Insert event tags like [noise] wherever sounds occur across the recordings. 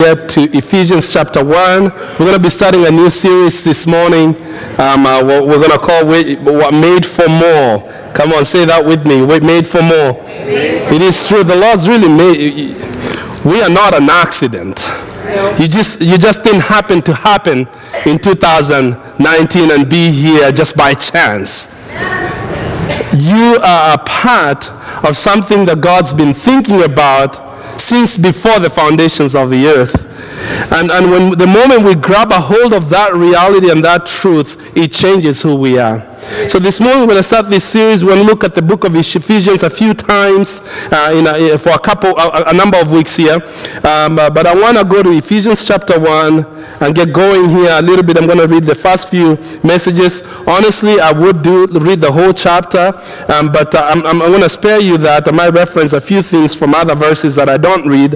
get to Ephesians chapter 1. We're going to be starting a new series this morning. Um, uh, what we're going to call what Made for More. Come on, say that with me. What Made for More. It is true. The Lord's really made. We are not an accident. You just, you just didn't happen to happen in 2019 and be here just by chance. You are a part of something that God's been thinking about since before the foundations of the earth. And, and when the moment we grab a hold of that reality and that truth, it changes who we are. So this morning going to start this series. We're going to look at the book of Ephesians a few times uh, a, for a couple, a, a, number of weeks here. Um, uh, but I want to go to Ephesians chapter 1 and get going here a little bit. I'm going to read the first few messages. Honestly, I would do read the whole chapter, um, but uh, I'm, I'm going to spare you that. I might reference a few things from other verses that I don't read.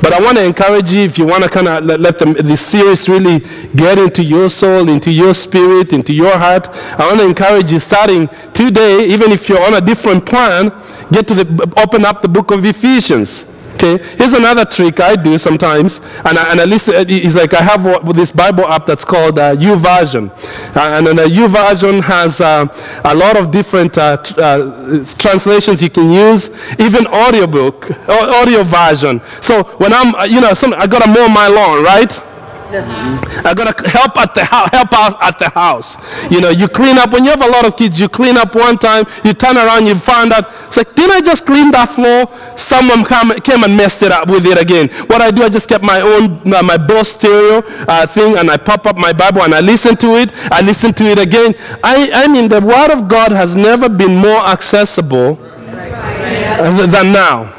But I want to encourage you if you want to kind of let, let the, this series really get into your soul, into your spirit, into your heart. I want to encourage you starting today, even if you're on a different plan, get to the, open up the book of Ephesians. Okay, here's another trick I do sometimes, and I, and I listen. It's like I have this Bible app that's called uh, YouVersion, uh, and then the Version has uh, a lot of different uh, tr- uh, translations you can use, even audiobook, audio version. So when I'm, uh, you know, some, I gotta mow my lawn, right? Yes. I gotta help at the house, help out at the house. You know, you clean up when you have a lot of kids. You clean up one time, you turn around, you find out it's like, didn't I just clean that floor? Someone come, came and messed it up with it again. What I do, I just kept my own uh, my Bose stereo uh, thing, and I pop up my Bible and I listen to it. I listen to it again. I, I mean, the Word of God has never been more accessible than now.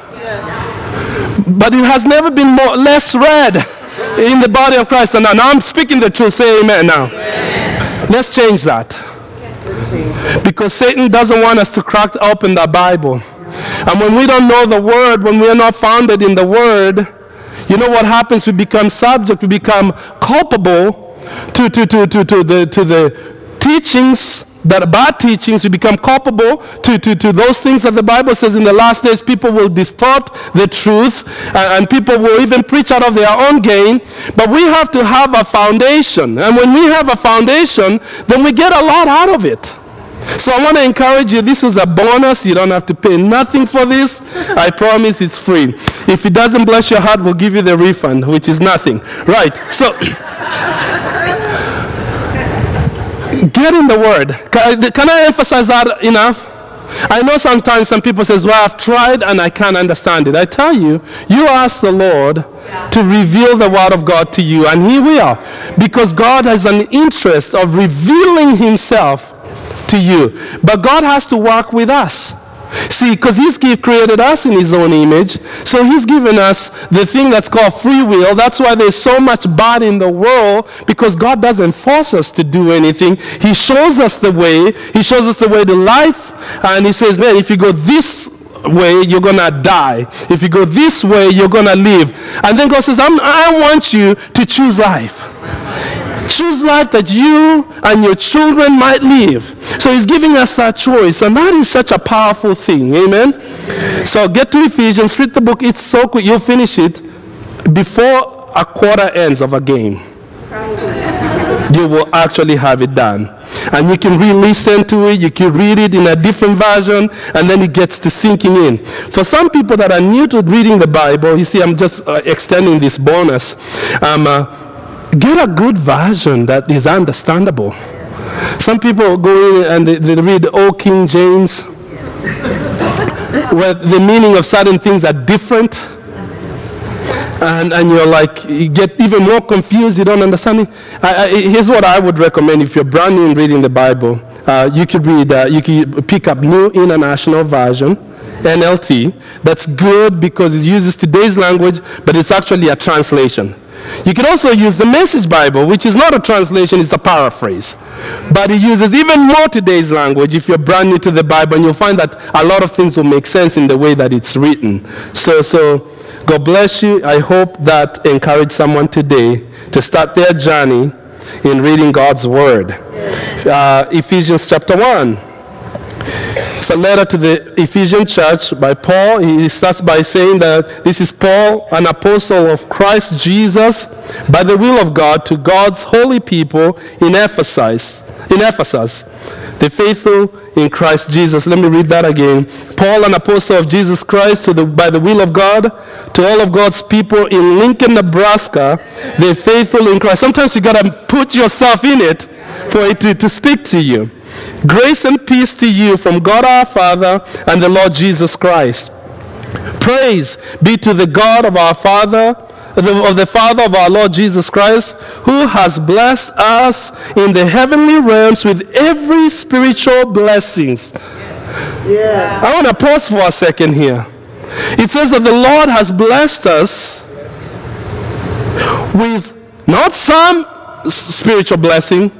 But it has never been more less read in the body of Christ. And now, I'm speaking the truth. Say amen now. Amen. Let's change that. Because Satan doesn't want us to crack open the Bible. And when we don't know the Word, when we are not founded in the Word, you know what happens? We become subject, we become culpable to, to, to, to, to, the, to the teachings that bad teachings, we become culpable to, to, to those things that the Bible says in the last days people will distort the truth uh, and people will even preach out of their own gain. But we have to have a foundation. And when we have a foundation, then we get a lot out of it. So I want to encourage you. This is a bonus. You don't have to pay nothing for this. I promise it's free. If it doesn't bless your heart, we'll give you the refund, which is nothing. Right. So. In the Word. Uh, can I emphasize that enough? I know sometimes some people says, "Well, I've tried and I can't understand it." I tell you, you ask the Lord yeah. to reveal the Word of God to you, and He will, because God has an interest of revealing Himself to you. But God has to work with us. See, because He's created us in His own image, so He's given us the thing that's called free will. That's why there's so much bad in the world, because God doesn't force us to do anything. He shows us the way, He shows us the way to life, and He says, Man, if you go this way, you're going to die. If you go this way, you're going to live. And then God says, I want you to choose life. Choose life that you and your children might live. So he's giving us that choice, and that is such a powerful thing. Amen. So get to Ephesians, read the book. It's so quick. You'll finish it before a quarter ends of a game. You will actually have it done. And you can re listen to it, you can read it in a different version, and then it gets to sinking in. For some people that are new to reading the Bible, you see, I'm just uh, extending this bonus. Um, uh, get a good version that is understandable. Some people go in and they, they read Old King James, where the meaning of certain things are different. And, and you're like, you get even more confused, you don't understand it. I, I, here's what I would recommend if you're brand new in reading the Bible. Uh, you could read, uh, you could pick up New International Version, NLT. That's good because it uses today's language, but it's actually a translation. You can also use the Message Bible, which is not a translation, it's a paraphrase. But it uses even more today's language if you're brand new to the Bible, and you'll find that a lot of things will make sense in the way that it's written. So, so God bless you. I hope that encouraged someone today to start their journey in reading God's Word. Uh, Ephesians chapter 1. It's a letter to the Ephesian church by Paul. He starts by saying that this is Paul, an apostle of Christ Jesus, by the will of God, to God's holy people in Ephesus. In Ephesus, the faithful in Christ Jesus. Let me read that again. Paul, an apostle of Jesus Christ, the, by the will of God, to all of God's people in Lincoln, Nebraska, the faithful in Christ. Sometimes you got to put yourself in it for it to, to speak to you. Grace and peace to you from God our Father and the Lord Jesus Christ. Praise be to the God of our Father, of the Father of our Lord Jesus Christ, who has blessed us in the heavenly realms with every spiritual blessings. Yes. I want to pause for a second here. It says that the Lord has blessed us with not some spiritual blessing,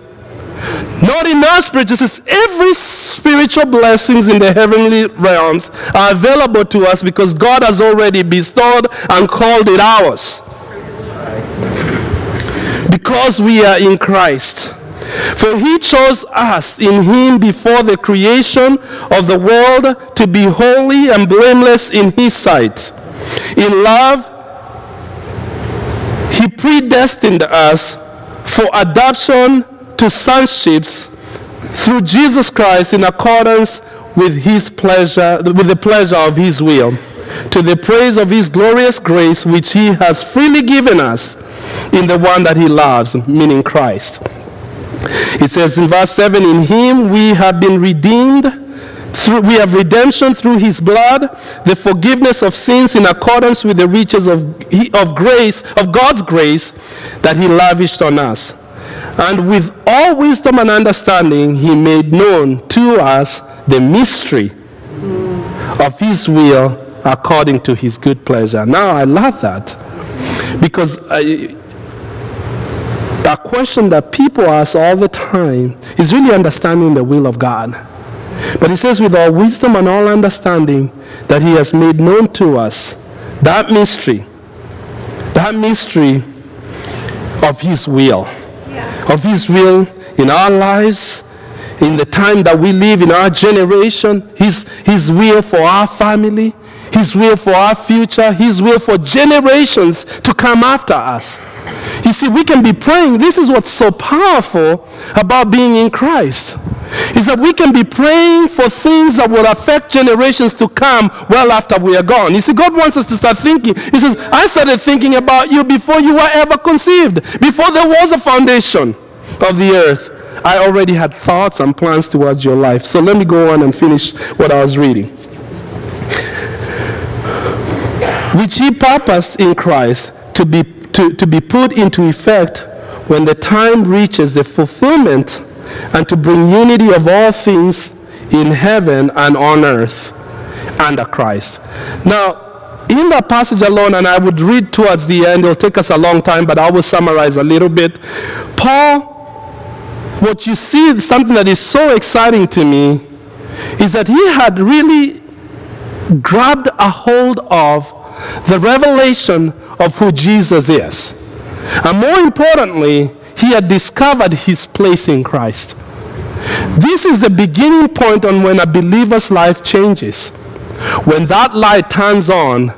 not in our spiritual says every spiritual blessings in the heavenly realms are available to us because God has already bestowed and called it ours. Because we are in Christ. For he chose us in him before the creation of the world to be holy and blameless in his sight. In love, he predestined us for adoption to sonships through Jesus Christ in accordance with his pleasure, with the pleasure of his will, to the praise of his glorious grace which he has freely given us in the one that he loves, meaning Christ. It says in verse 7 In him we have been redeemed. Through, we have redemption through his blood, the forgiveness of sins in accordance with the riches of, of grace, of God's grace that he lavished on us. And with all wisdom and understanding, he made known to us the mystery of his will according to his good pleasure. Now, I love that because I, a question that people ask all the time is really understanding the will of God. But he says, with all wisdom and all understanding, that he has made known to us that mystery, that mystery of his will of His will in our lives, in the time that we live in our generation, His, His will for our family, His will for our future, His will for generations to come after us. You see, we can be praying. This is what's so powerful about being in Christ. Is that we can be praying for things that will affect generations to come well after we are gone. You see, God wants us to start thinking. He says, I started thinking about you before you were ever conceived, before there was a foundation of the earth. I already had thoughts and plans towards your life. So let me go on and finish what I was reading. Which he purposed in Christ to be to, to be put into effect when the time reaches the fulfillment and to bring unity of all things in heaven and on earth under Christ. Now, in that passage alone, and I would read towards the end, it'll take us a long time, but I will summarize a little bit. Paul, what you see, something that is so exciting to me, is that he had really grabbed a hold of the revelation of who Jesus is. And more importantly, he had discovered his place in Christ. This is the beginning point on when a believer's life changes. When that light turns on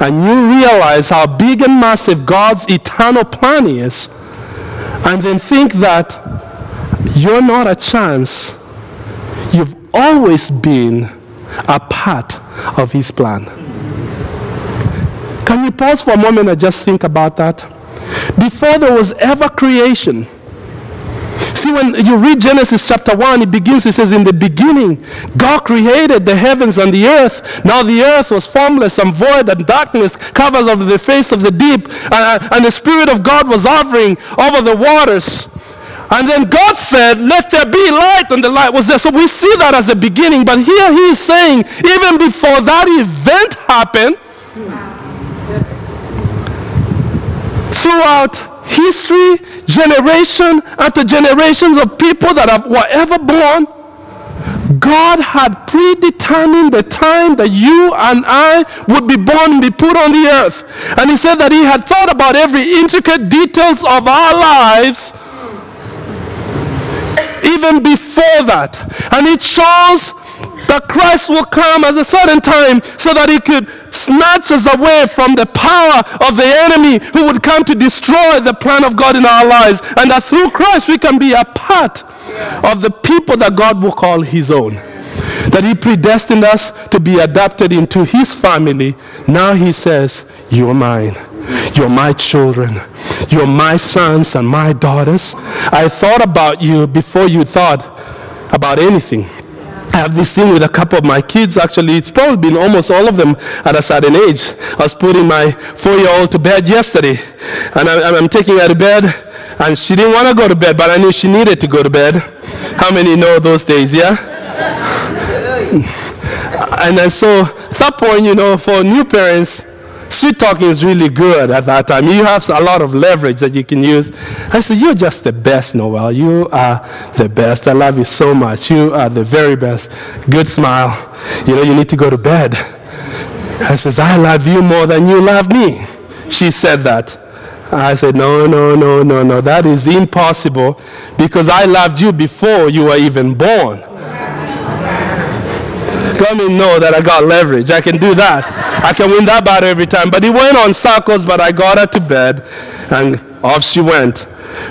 and you realize how big and massive God's eternal plan is, and then think that you're not a chance, you've always been a part of His plan. Can you pause for a moment and just think about that? Before there was ever creation, See, when you read Genesis chapter 1, it begins, it says, In the beginning, God created the heavens and the earth. Now the earth was formless and void, and darkness covered over the face of the deep. And, and the Spirit of God was hovering over the waters. And then God said, Let there be light, and the light was there. So we see that as the beginning. But here he is saying, even before that event happened, throughout history, generation after generations of people that have, were ever born, God had predetermined the time that you and I would be born and be put on the earth. And he said that he had thought about every intricate details of our lives even before that. And he chose that Christ will come at a certain time so that he could snatch us away from the power of the enemy who would come to destroy the plan of God in our lives. And that through Christ we can be a part of the people that God will call his own. That he predestined us to be adopted into his family. Now he says, You're mine. You're my children. You're my sons and my daughters. I thought about you before you thought about anything. I have this thing with a couple of my kids. Actually, it's probably been almost all of them at a certain age. I was putting my four-year-old to bed yesterday, and I, am taking her to bed, and she didn't want to go to bed, but I knew she needed to go to bed. How many know those days? Yeah. [laughs] and then so at that point, you know, for new parents, Sweet talking is really good at that time. You have a lot of leverage that you can use. I said, You're just the best, Noel. You are the best. I love you so much. You are the very best. Good smile. You know, you need to go to bed. I says, I love you more than you love me. She said that. I said, No, no, no, no, no. That is impossible because I loved you before you were even born. Let me know that I got leverage. I can do that. I can win that battle every time. But he went on circles, but I got her to bed, and off she went.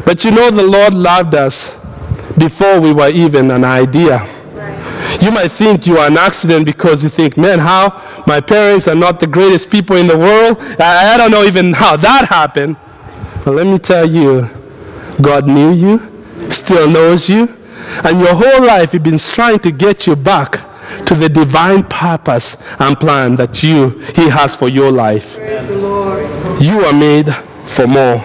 But you know, the Lord loved us before we were even an idea. You might think you are an accident because you think, man, how my parents are not the greatest people in the world. I, I don't know even how that happened. But let me tell you, God knew you, still knows you, and your whole life He's been trying to get you back to the divine purpose and plan that you he has for your life. You are made for more.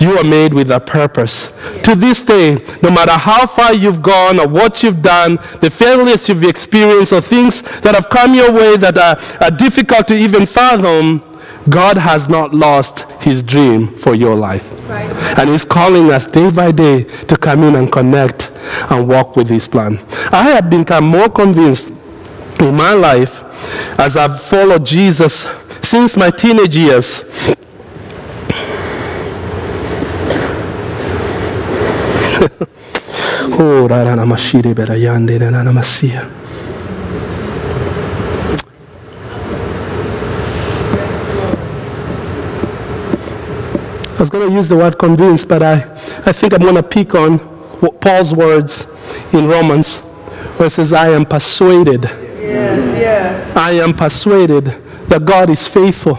You are made with a purpose. To this day, no matter how far you've gone or what you've done, the failures you've experienced or things that have come your way that are, are difficult to even fathom, God has not lost his dream for your life. Right. And he's calling us day by day to come in and connect and walk with his plan. I have become more convinced in my life as I've followed Jesus since my teenage years. [laughs] oh, I was going to use the word convinced, but I, I think I'm going to pick on Paul's words in Romans, where it says, I am persuaded. Yes, yes. I am persuaded that God is faithful.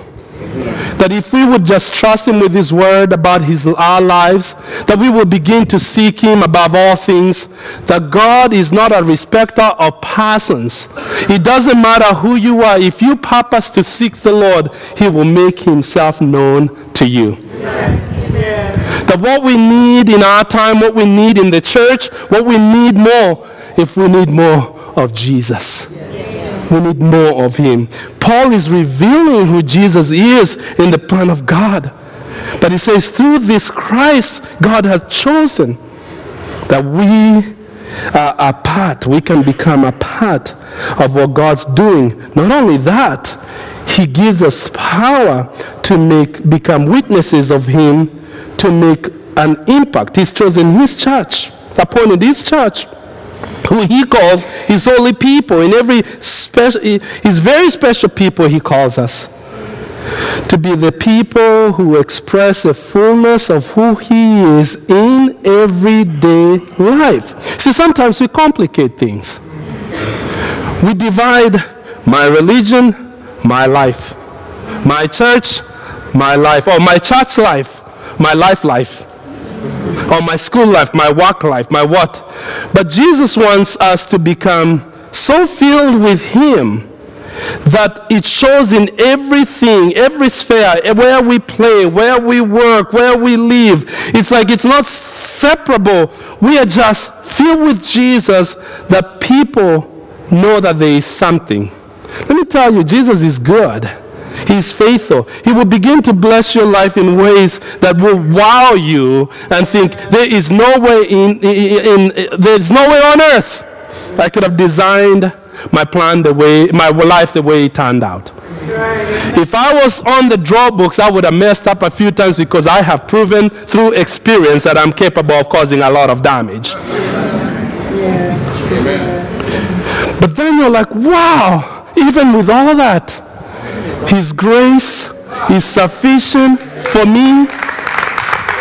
That if we would just trust Him with His word about his, our lives, that we will begin to seek Him above all things, that God is not a respecter of persons. It doesn't matter who you are. If you purpose to seek the Lord, He will make Himself known to you. Yes. That what we need in our time, what we need in the church, what we need more, if we need more of Jesus. Yes. We need more of Him. Paul is revealing who Jesus is in the plan of God. But he says, through this Christ, God has chosen that we are a part, we can become a part of what God's doing. Not only that, He gives us power to make, become witnesses of Him, to make an impact. He's chosen His church, appointed His church who he calls his holy people. In every special, his very special people, he calls us to be the people who express the fullness of who he is in everyday life. See, sometimes we complicate things. We divide my religion, my life, my church, my life, or my church life, my life life or my school life, my work life, my what. But Jesus wants us to become so filled with Him that it shows in everything, every sphere, where we play, where we work, where we live. It's like it's not separable. We are just filled with Jesus that people know that there is something. Let me tell you, Jesus is good. He's faithful. He will begin to bless your life in ways that will wow you and think there is no way in, in, in there's no way on earth I could have designed my plan the way my life the way it turned out. If I was on the draw books, I would have messed up a few times because I have proven through experience that I'm capable of causing a lot of damage. Yes. But But then you're like, wow, even with all that, His grace is sufficient for me.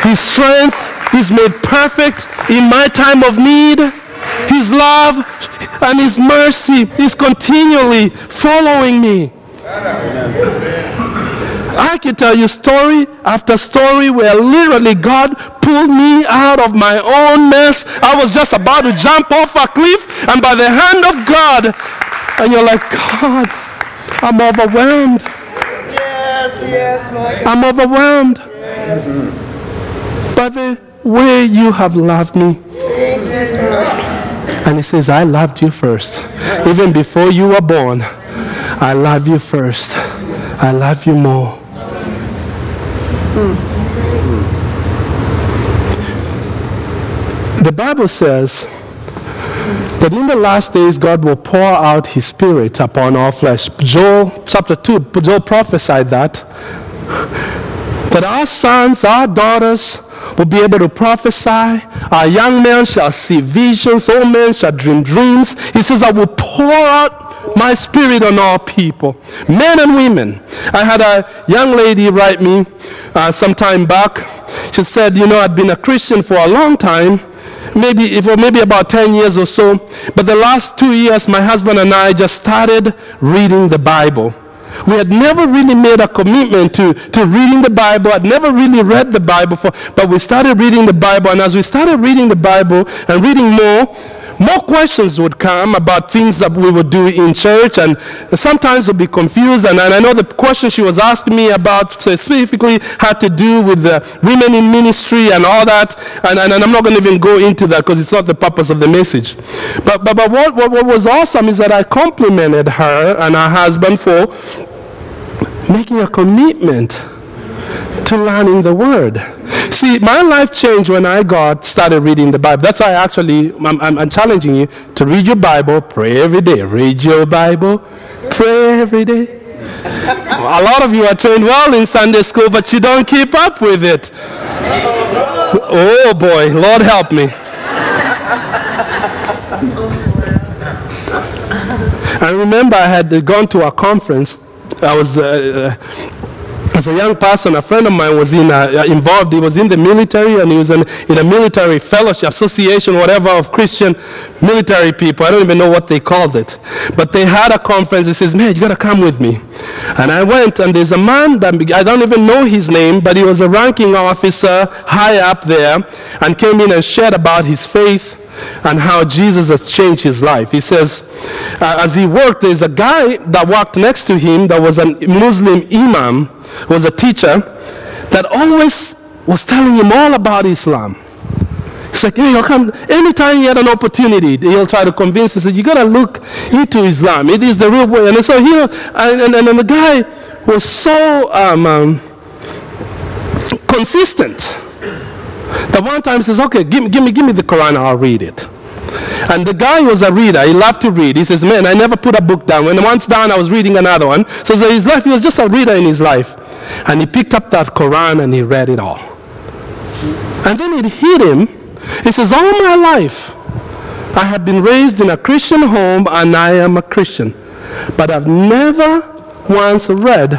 His strength is made perfect in my time of need. His love and His mercy is continually following me. I can tell you story after story where literally God pulled me out of my own mess. I was just about to jump off a cliff, and by the hand of God, and you're like, God, I'm overwhelmed. Yes, yes, my God. I'm overwhelmed by the way you have loved me. And he says, I loved you first. Even before you were born, I love you first. I love you more. The Bible says that in the last days God will pour out his spirit upon all flesh. Joel chapter 2, Joel prophesied that. That our sons, our daughters will be able to prophesy. Our young men shall see visions. Old men shall dream dreams. He says, I will pour out my spirit on all people, men and women. I had a young lady write me uh, some time back. She said, You know, I'd been a Christian for a long time maybe for maybe about 10 years or so. But the last two years, my husband and I just started reading the Bible. We had never really made a commitment to, to reading the Bible. I'd never really read the Bible, before, but we started reading the Bible. And as we started reading the Bible and reading more, more questions would come about things that we would do in church, and sometimes we'd be confused. And, and I know the question she was asking me about specifically had to do with the women in ministry and all that. And, and, and I'm not going to even go into that because it's not the purpose of the message. But, but, but what, what, what was awesome is that I complimented her and her husband for making a commitment to learning the word. See, my life changed when I got started reading the Bible. That's why I actually, I'm, I'm, I'm challenging you to read your Bible, pray every day. Read your Bible, pray every day. A lot of you are trained well in Sunday school, but you don't keep up with it. Oh boy, Lord help me. I remember I had gone to a conference. I was uh, uh, as a young person, a friend of mine was in, uh, uh, involved. He was in the military and he was in, in a military fellowship, association, whatever, of Christian military people. I don't even know what they called it. But they had a conference. He says, Man, you got to come with me. And I went, and there's a man that I don't even know his name, but he was a ranking officer high up there and came in and shared about his faith and how Jesus has changed his life. He says, uh, as he worked, there's a guy that walked next to him that was a Muslim imam, was a teacher, that always was telling him all about Islam. It's like, hey, come, anytime he had an opportunity, he'll try to convince us that you got to look into Islam. It is the real way. And so, know, and, and, and the guy was so um, um, consistent that one time he says, okay, give, give, me, give me the Quran, I'll read it. And the guy was a reader. He loved to read. He says, man, I never put a book down. When one's down, I was reading another one. So, so his life, he was just a reader in his life. And he picked up that Quran and he read it all. And then it hit him. He says, all my life, I have been raised in a Christian home and I am a Christian. But I've never once read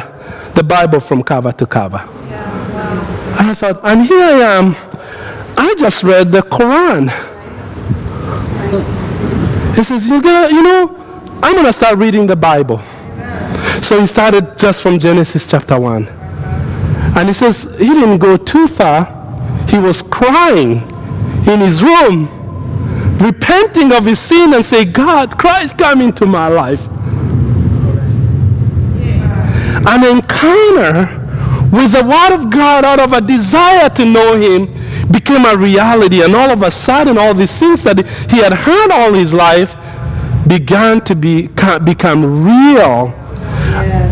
the Bible from cover to cover. I thought, and here I am. I just read the Quran. He says, you, gotta, you know, I'm going to start reading the Bible. So he started just from Genesis chapter 1. And he says he didn't go too far. He was crying in his room, repenting of his sin and say, God, Christ come into my life. An encounter with the Word of God out of a desire to know Him became a reality. And all of a sudden, all these things that he had heard all his life began to be, become real.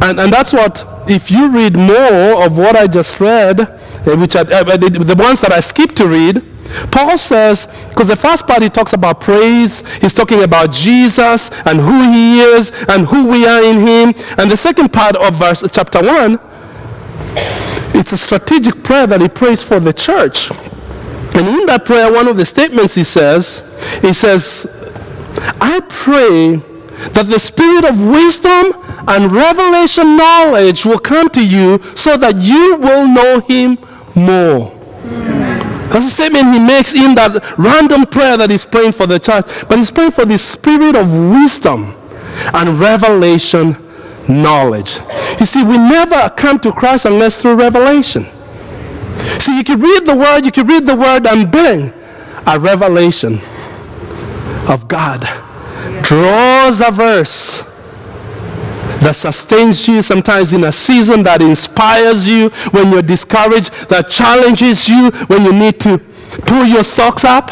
And, and that's what, if you read more of what I just read, eh, which I, uh, the, the ones that I skipped to read, Paul says, because the first part he talks about praise, he's talking about Jesus and who he is and who we are in him. And the second part of verse chapter 1, it's a strategic prayer that he prays for the church. And in that prayer, one of the statements he says, he says, I pray that the spirit of wisdom and revelation knowledge will come to you so that you will know him more. That's the statement he makes in that random prayer that he's praying for the church. But he's praying for the spirit of wisdom and revelation knowledge. You see, we never come to Christ unless through revelation. See, you can read the word, you can read the word and bring a revelation of God. Draws a verse that sustains you sometimes in a season that inspires you when you're discouraged, that challenges you when you need to pull your socks up,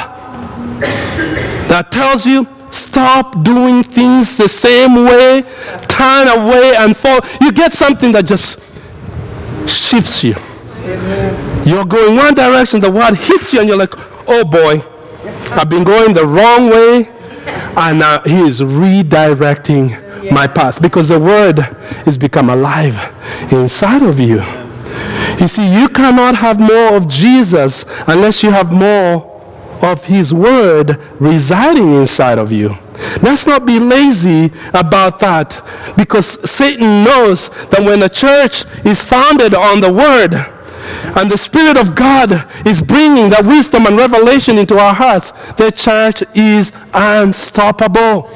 that tells you, stop doing things the same way, turn away and fall. You get something that just shifts you. You're going one direction, the word hits you, and you're like, oh boy, I've been going the wrong way, and now he is redirecting my path because the word is become alive inside of you. You see, you cannot have more of Jesus unless you have more of his word residing inside of you. Let's not be lazy about that because Satan knows that when a church is founded on the word, and the Spirit of God is bringing that wisdom and revelation into our hearts, the church is unstoppable.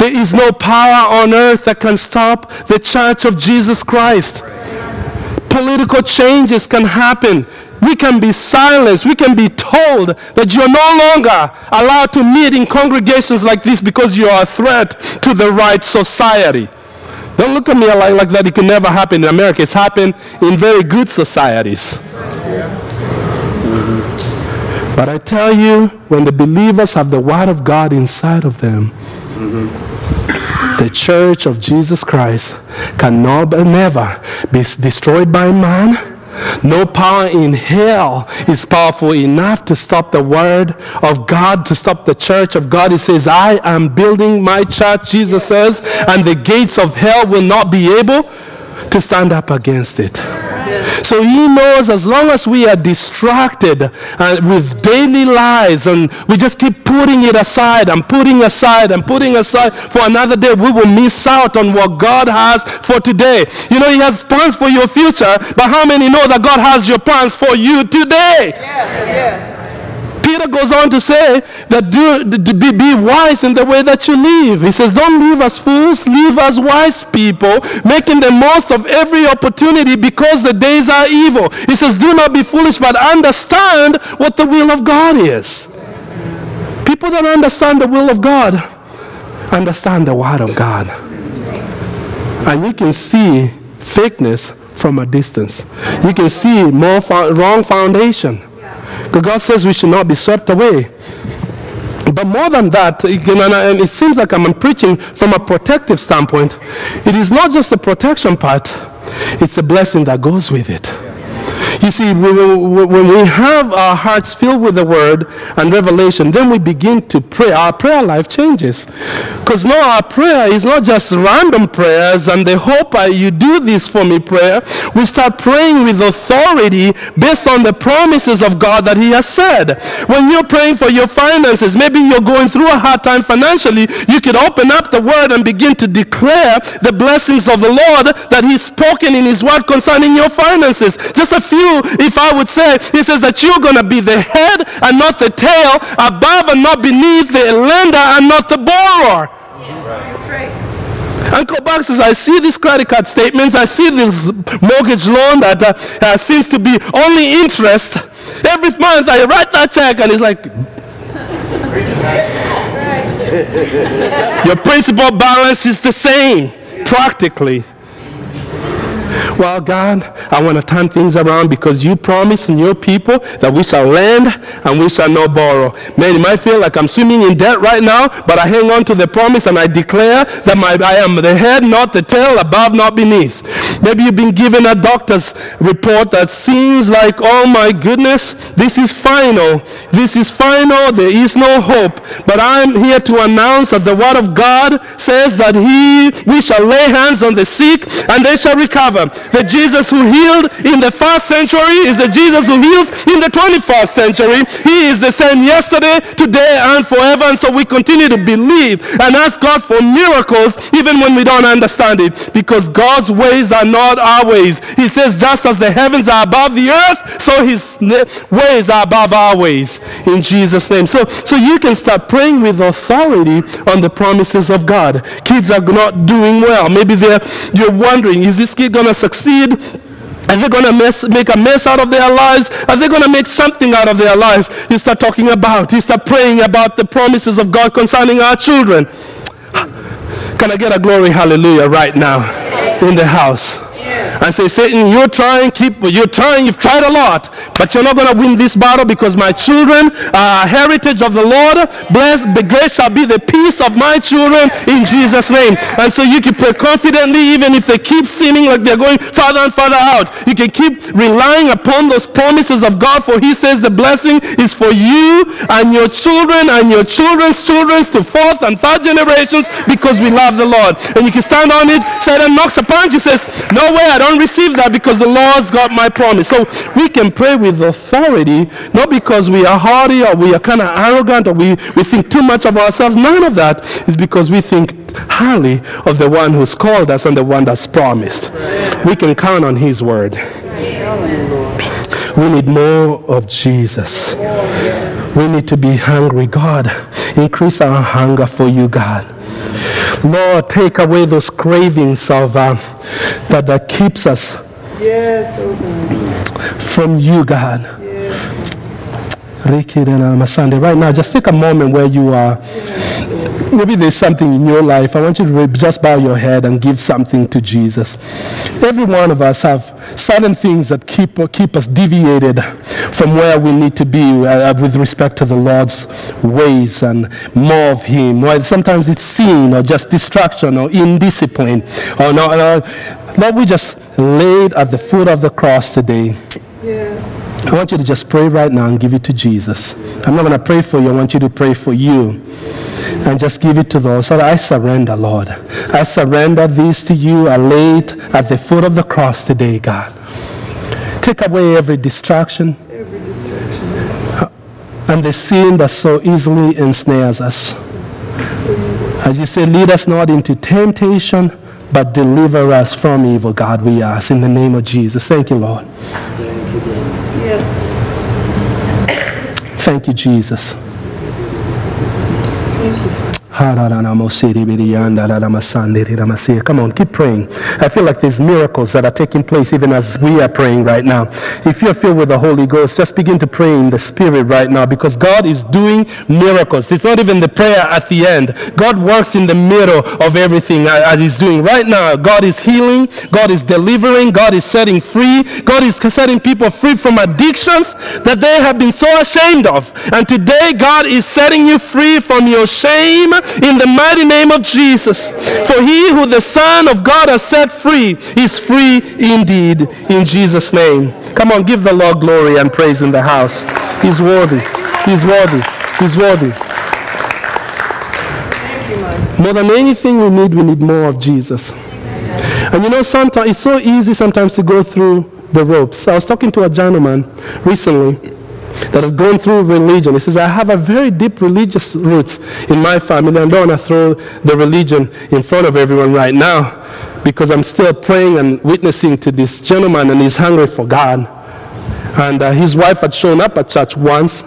There is no power on earth that can stop the church of Jesus Christ. Political changes can happen. We can be silenced. We can be told that you're no longer allowed to meet in congregations like this because you are a threat to the right society. Don't look at me like, like that. It can never happen in America. It's happened in very good societies. But I tell you, when the believers have the Word of God inside of them, mm-hmm. the church of Jesus Christ cannot never be destroyed by man no power in hell is powerful enough to stop the word of God, to stop the church of God. He says, I am building my church, Jesus says, and the gates of hell will not be able to stand up against it. So he knows as long as we are distracted uh, with daily lives and we just keep putting it aside and putting aside and putting aside for another day, we will miss out on what God has for today. You know, he has plans for your future, but how many know that God has your plans for you today? Yes, yes. Peter goes on to say that do, be, be wise in the way that you live. He says, Don't live as fools, live as wise people, making the most of every opportunity because the days are evil. He says, Do not be foolish, but understand what the will of God is. People that understand the will of God understand the Word of God. And you can see fakeness from a distance. You can see more fo- wrong foundation. God says we should not be swept away. But more than that, and it seems like I'm preaching from a protective standpoint, it is not just the protection part, it's a blessing that goes with it. You see, when we have our hearts filled with the word and revelation, then we begin to pray. Our prayer life changes. Because now our prayer is not just random prayers and the hope you do this for me prayer. We start praying with authority based on the promises of God that He has said. When you're praying for your finances, maybe you're going through a hard time financially, you could open up the word and begin to declare the blessings of the Lord that He's spoken in His word concerning your finances. Just a few if I would say, he says that you're going to be the head and not the tail, above and not beneath, the lender and not the borrower. Uncle Buck says, I see these credit card statements, I see this mortgage loan that uh, uh, seems to be only interest. Every month I write that check and it's like, your principal balance is the same, practically. Well, God, I want to turn things around because you promised in your people that we shall lend and we shall not borrow. Man, it might feel like I'm swimming in debt right now, but I hang on to the promise and I declare that my, I am the head, not the tail, above, not beneath. Maybe you've been given a doctor's report that seems like, oh my goodness, this is final. This is final. There is no hope. But I'm here to announce that the word of God says that he, we shall lay hands on the sick and they shall recover. The Jesus who healed in the first century is the Jesus who heals in the 21st century. He is the same yesterday, today, and forever. And so we continue to believe and ask God for miracles even when we don't understand it because God's ways are not our ways. He says, just as the heavens are above the earth, so his ways are above our ways in Jesus' name. So, so you can start praying with authority on the promises of God. Kids are not doing well. Maybe they're, you're wondering, is this kid going to succeed? Are they going to make a mess out of their lives? Are they going to make something out of their lives? You start talking about, you start praying about the promises of God concerning our children. Can I get a glory hallelujah right now in the house? And say, Satan, you're trying, keep, you're trying, you've tried a lot, but you're not going to win this battle because my children are heritage of the Lord. Blessed, the grace shall be the peace of my children in Jesus' name. And so you can pray confidently, even if they keep seeming like they're going farther and farther out. You can keep relying upon those promises of God, for He says the blessing is for you and your children and your children's children to fourth and third generations because we love the Lord. And you can stand on it. Satan knocks upon you, says, No way, I don't don't receive that because the Lord's got my promise. So we can pray with authority, not because we are haughty or we are kind of arrogant or we, we think too much of ourselves. None of that is because we think highly of the one who's called us and the one that's promised. We can count on his word. We need more of Jesus. We need to be hungry. God, increase our hunger for you, God. Lord, take away those cravings of uh, that, that keeps us yes, from you, God. Yes. Right now, just take a moment where you are. Maybe there's something in your life. I want you to just bow your head and give something to Jesus. Every one of us have certain things that keep, keep us deviated from where we need to be uh, with respect to the Lord's ways and more of Him. Well, sometimes it's sin or just distraction or indiscipline. Or no, no. Lord, we just laid at the foot of the cross today. Yes. I want you to just pray right now and give it to Jesus. I'm not going to pray for you. I want you to pray for you and just give it to those. So I surrender, Lord. I surrender these to you. I lay it at the foot of the cross today, God. Take away every distraction, every distraction. Uh, and the sin that so easily ensnares us. As you say, lead us not into temptation, but deliver us from evil, God, we ask. In the name of Jesus. Thank you, Lord. Yes. Thank you, Jesus. Thank you. Come on, keep praying. I feel like there's miracles that are taking place even as we are praying right now. If you're filled with the Holy Ghost, just begin to pray in the Spirit right now because God is doing miracles. It's not even the prayer at the end. God works in the middle of everything that He's doing right now. God is healing, God is delivering, God is setting free, God is setting people free from addictions that they have been so ashamed of. And today, God is setting you free from your shame in the mighty name of Jesus. For he who the Son of God has set free is free indeed in Jesus' name. Come on, give the Lord glory and praise in the house. He's worthy. He's worthy. He's worthy. More than anything we need, we need more of Jesus. And you know, sometimes it's so easy sometimes to go through the ropes. I was talking to a gentleman recently that have gone through religion. He says, I have a very deep religious roots in my family. I don't want to throw the religion in front of everyone right now because I'm still praying and witnessing to this gentleman and he's hungry for God. And uh, his wife had shown up at church once,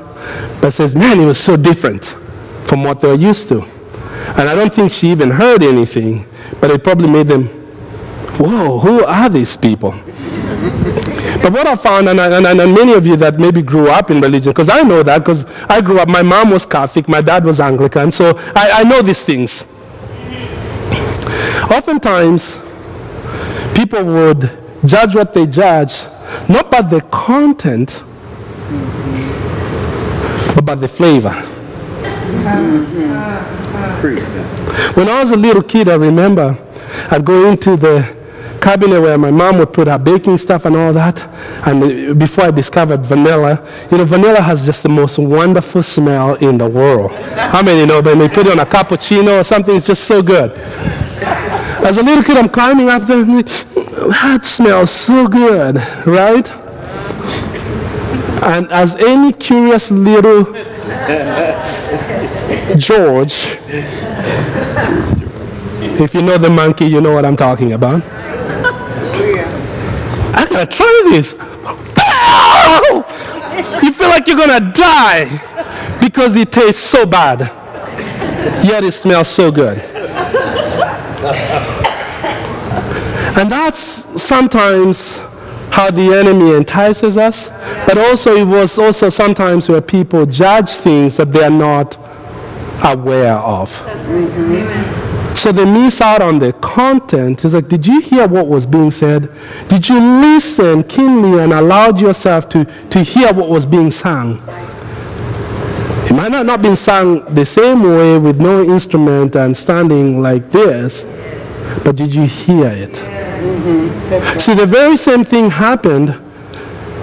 but says, man, he was so different from what they're used to. And I don't think she even heard anything, but it probably made them, whoa, who are these people? But what I found, and, and, and many of you that maybe grew up in religion, because I know that, because I grew up, my mom was Catholic, my dad was Anglican, so I, I know these things. Oftentimes, people would judge what they judge, not by the content, but by the flavor. When I was a little kid, I remember I'd go into the cabinet where my mom would put her baking stuff and all that. And before I discovered vanilla, you know, vanilla has just the most wonderful smell in the world. How many know when they put it on a cappuccino or something, it's just so good. As a little kid, I'm climbing up there. that smells so good, right? And as any curious little George, if you know the monkey, you know what I'm talking about. I gotta try this. You feel like you're gonna die because it tastes so bad, yet it smells so good. And that's sometimes how the enemy entices us, but also it was also sometimes where people judge things that they are not aware of. So they miss out on the content. It's like, did you hear what was being said? Did you listen keenly and allowed yourself to, to hear what was being sung? It might not have been sung the same way with no instrument and standing like this, but did you hear it? Mm-hmm. See, the very same thing happened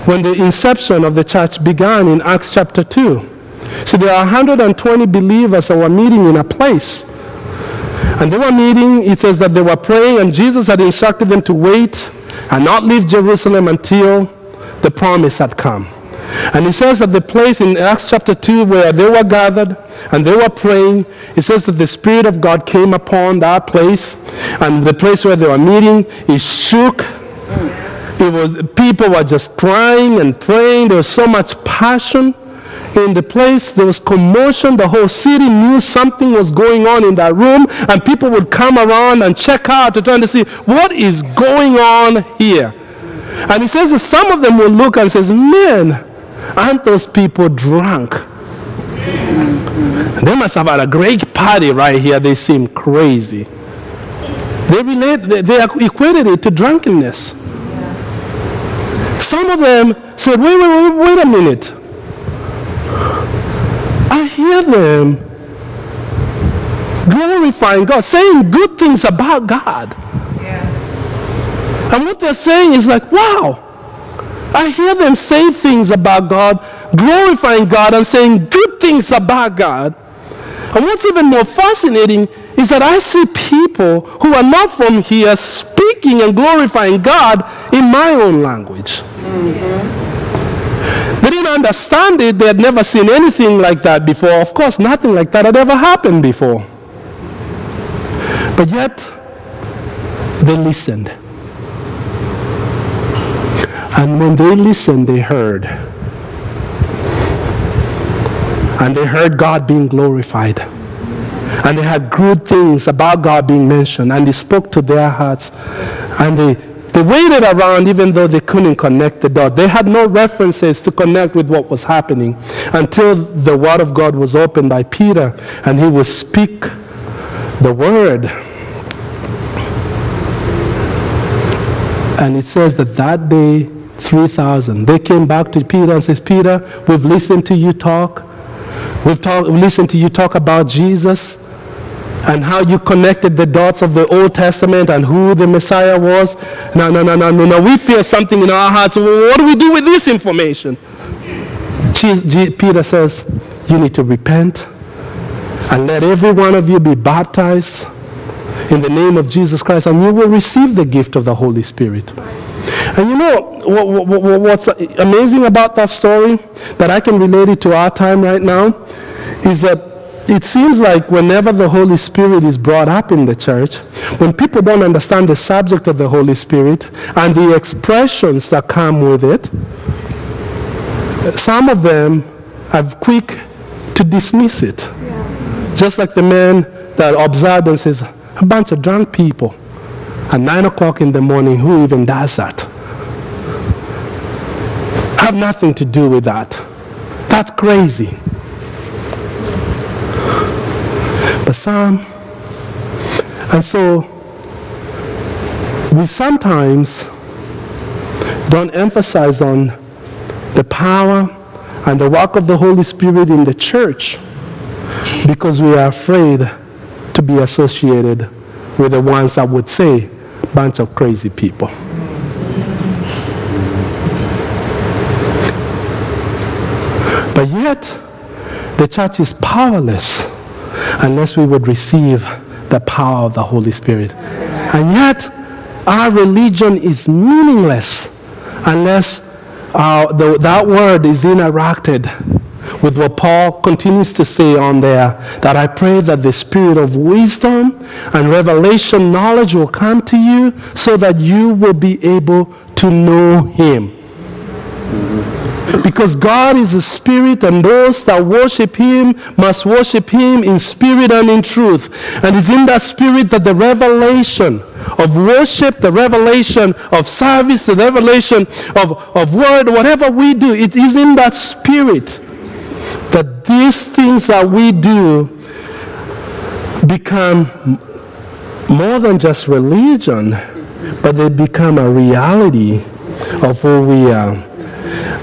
when the inception of the church began in Acts chapter 2. So there are 120 believers that were meeting in a place. And they were meeting, it says that they were praying, and Jesus had instructed them to wait and not leave Jerusalem until the promise had come. And it says that the place in Acts chapter 2 where they were gathered and they were praying, it says that the Spirit of God came upon that place, and the place where they were meeting, it shook. It was, people were just crying and praying. There was so much passion in the place. There was commotion. The whole city knew something was going on in that room, and people would come around and check out to try to see what is going on here. And he says that some of them will look and says, "Man, aren't those people drunk? They must have had a great party right here. They seem crazy." They relate. They, they equated it to drunkenness. Some of them said, "Wait, wait, wait, wait a minute." Hear them glorifying God, saying good things about God. And what they're saying is like, wow. I hear them say things about God, glorifying God, and saying good things about God. And what's even more fascinating is that I see people who are not from here speaking and glorifying God in my own language. Mm-hmm. They didn't understand it. They had never seen anything like that before. Of course, nothing like that had ever happened before. But yet, they listened. And when they listened, they heard. And they heard God being glorified. And they had good things about God being mentioned. And they spoke to their hearts. And they, they waited around even though they couldn't connect the dot. They had no references to connect with what was happening until the Word of God was opened by Peter and he would speak the Word. And it says that that day, 3,000. They came back to Peter and says, Peter, we've listened to you talk. We've, talk, we've listened to you talk about Jesus and how you connected the dots of the Old Testament and who the Messiah was. No, no, no, no, no, no. We feel something in our hearts. Well, what do we do with this information? Peter says, You need to repent and let every one of you be baptized in the name of Jesus Christ, and you will receive the gift of the Holy Spirit. And you know what, what, what's amazing about that story that I can relate it to our time right now is that it seems like whenever the Holy Spirit is brought up in the church, when people don't understand the subject of the Holy Spirit and the expressions that come with it, some of them are quick to dismiss it. Yeah. Just like the man that observed and says, a bunch of drunk people at 9 o'clock in the morning, who even does that? Have nothing to do with that. That's crazy. But some, and so we sometimes don't emphasize on the power and the work of the Holy Spirit in the church because we are afraid to be associated with the ones that would say, bunch of crazy people. But yet, the church is powerless unless we would receive the power of the Holy Spirit. And yet, our religion is meaningless unless uh, the, that word is interacted with what Paul continues to say on there that I pray that the spirit of wisdom and revelation knowledge will come to you so that you will be able to know him. Because God is a spirit, and those that worship Him must worship Him in spirit and in truth. And it's in that spirit that the revelation of worship, the revelation of service, the revelation of, of word, whatever we do, it is in that spirit that these things that we do become more than just religion, but they become a reality of who we are.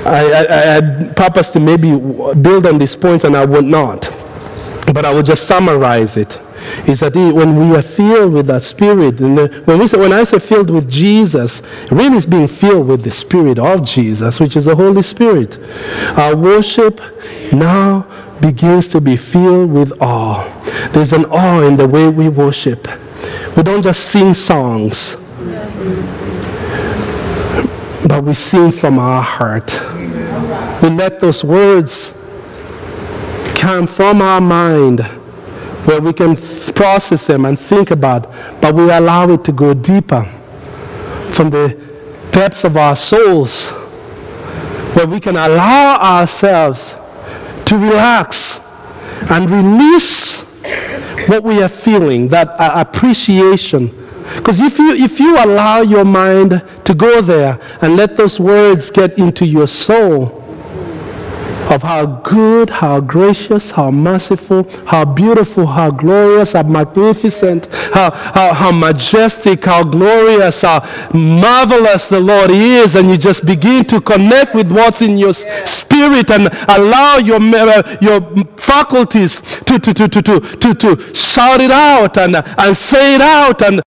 I, I, I purpose to maybe build on these points, and I would not. But I will just summarize it. Is that when we are filled with that Spirit, and when, we say, when I say filled with Jesus, really is being filled with the Spirit of Jesus, which is the Holy Spirit. Our worship now begins to be filled with awe. There's an awe in the way we worship. We don't just sing songs, but we sing from our heart. We let those words come from our mind where we can process them and think about, but we allow it to go deeper from the depths of our souls, where we can allow ourselves to relax and release what we are feeling, that appreciation. Because if you, if you allow your mind to go there and let those words get into your soul, of how good, how gracious, how merciful, how beautiful, how glorious, how magnificent, how, how, how majestic, how glorious, how marvelous the Lord is. And you just begin to connect with what's in your spirit and allow your, your faculties to, to, to, to, to, to, to shout it out and, and say it out and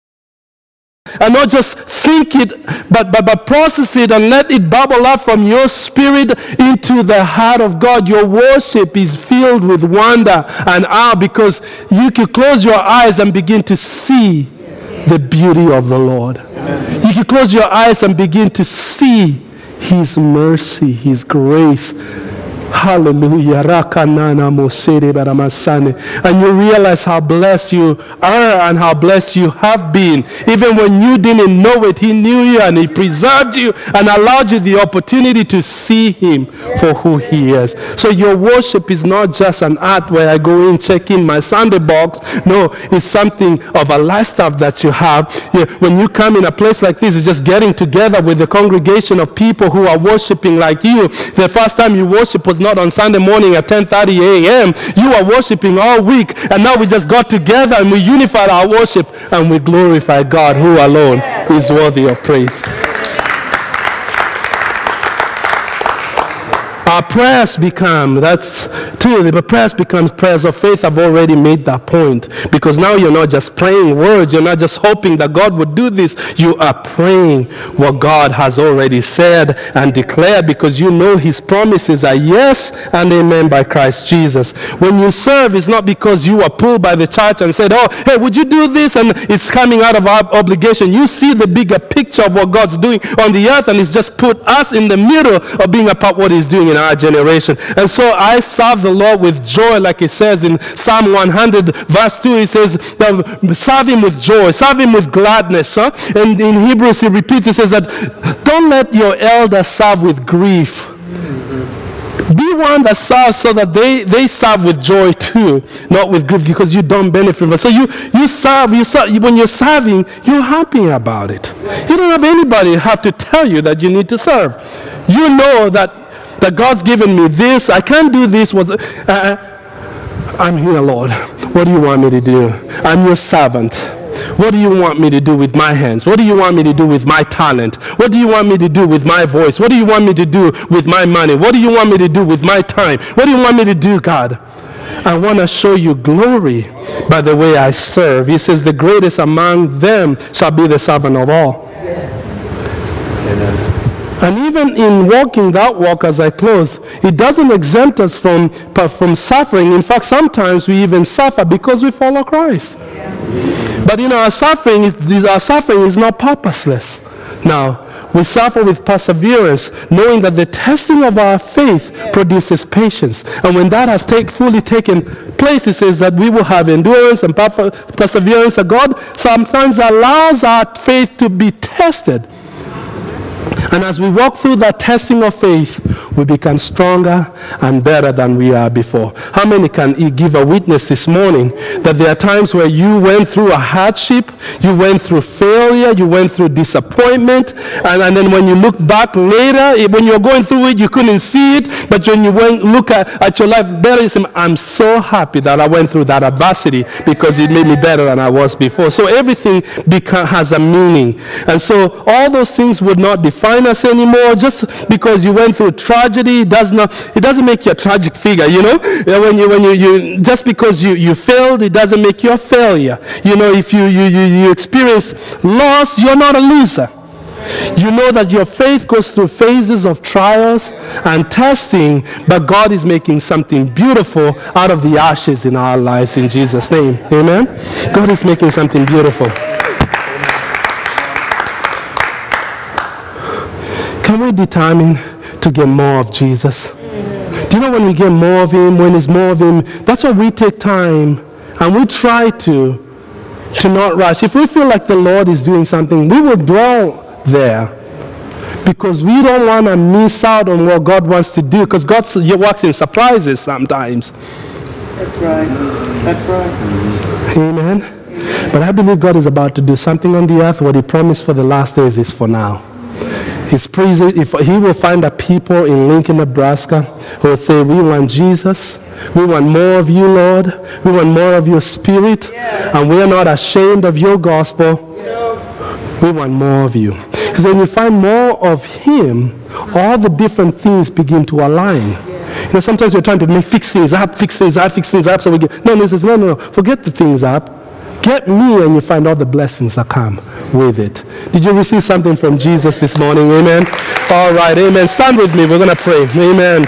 and not just think it, but, but, but process it and let it bubble up from your spirit into the heart of God. Your worship is filled with wonder and awe because you can close your eyes and begin to see the beauty of the Lord. Amen. You can close your eyes and begin to see His mercy, His grace, Hallelujah. And you realize how blessed you are and how blessed you have been. Even when you didn't know it, He knew you and He preserved you and allowed you the opportunity to see Him for who He is. So your worship is not just an act where I go in, check in my Sunday box. No, it's something of a lifestyle that you have. When you come in a place like this, it's just getting together with the congregation of people who are worshiping like you. The first time you worship was not on Sunday morning at 10:30 a.m. You are worshiping all week, and now we just got together and we unified our worship and we glorify God, who alone is worthy of praise. Our prayers become, that's two, the prayers becomes prayers of faith. I've already made that point. Because now you're not just praying words, you're not just hoping that God would do this. You are praying what God has already said and declared because you know His promises are yes and amen by Christ Jesus. When you serve, it's not because you are pulled by the church and said, Oh, hey, would you do this? And it's coming out of our obligation. You see the bigger picture of what God's doing on the earth, and it's just put us in the middle of being about what He's doing in our generation. And so I serve the Lord with joy, like it says in Psalm 100, verse 2. He says, um, Serve Him with joy, serve Him with gladness. Huh? And in Hebrews, he repeats, he says that don't let your elders serve with grief. Be one that serves so that they, they serve with joy too, not with grief because you don't benefit from it. So you, you serve, you serve, when you're serving, you're happy about it. You don't have anybody have to tell you that you need to serve. You know that that God's given me this. I can't do this. Was uh, uh, I'm here, Lord. What do you want me to do? I'm your servant. What do you want me to do with my hands? What do you want me to do with my talent? What do you want me to do with my voice? What do you want me to do with my money? What do you want me to do with my time? What do you want me to do, God? I want to show you glory by the way I serve. He says, The greatest among them shall be the servant of all. And even in walking that walk as I close, it doesn't exempt us from, from suffering. In fact, sometimes we even suffer because we follow Christ. But in our suffering, it's- our suffering is not purposeless. Now, we suffer with perseverance, knowing that the testing of our faith produces patience. And when that has take, fully taken place, it says that we will have endurance and perseverance. And God sometimes allows our faith to be tested. And as we walk through that testing of faith, we become stronger and better than we are before. How many can give a witness this morning that there are times where you went through a hardship, you went through failure, you went through disappointment, and, and then when you look back later, eh, when you're going through it, you couldn't see it, but when you went, look at, at your life better, you say, I'm so happy that I went through that adversity because it made me better than I was before. So everything beca- has a meaning. And so all those things would not define us anymore. Just because you went through tragedy it does not it doesn't make you a tragic figure, you know? When you when you, you just because you, you failed, it doesn't make you a failure. You know, if you, you, you, you experience loss, you're not a loser. You know that your faith goes through phases of trials and testing, but God is making something beautiful out of the ashes in our lives in Jesus' name. Amen. God is making something beautiful. Can we determine to get more of Jesus? Do you know when we get more of Him, when it's more of Him, that's why we take time and we try to to not rush. If we feel like the Lord is doing something, we will dwell there because we don't want to miss out on what God wants to do because God works in surprises sometimes. That's right. That's right. Amen. But I believe God is about to do something on the earth. What He promised for the last days is for now. If He will find a people in Lincoln, Nebraska who will say, We want Jesus. We want more of you, Lord. We want more of your spirit. And we are not ashamed of your gospel. We want more of you. Because when you find more of Him, all the different things begin to align. You know, sometimes we're trying to make fix things up, fix things up, fix things up. So we get no, no, no, no, no. Forget the things up. Get me, and you find all the blessings that come with it. Did you receive something from Jesus this morning? Amen. All right, amen. Stand with me. We're going to pray. Amen.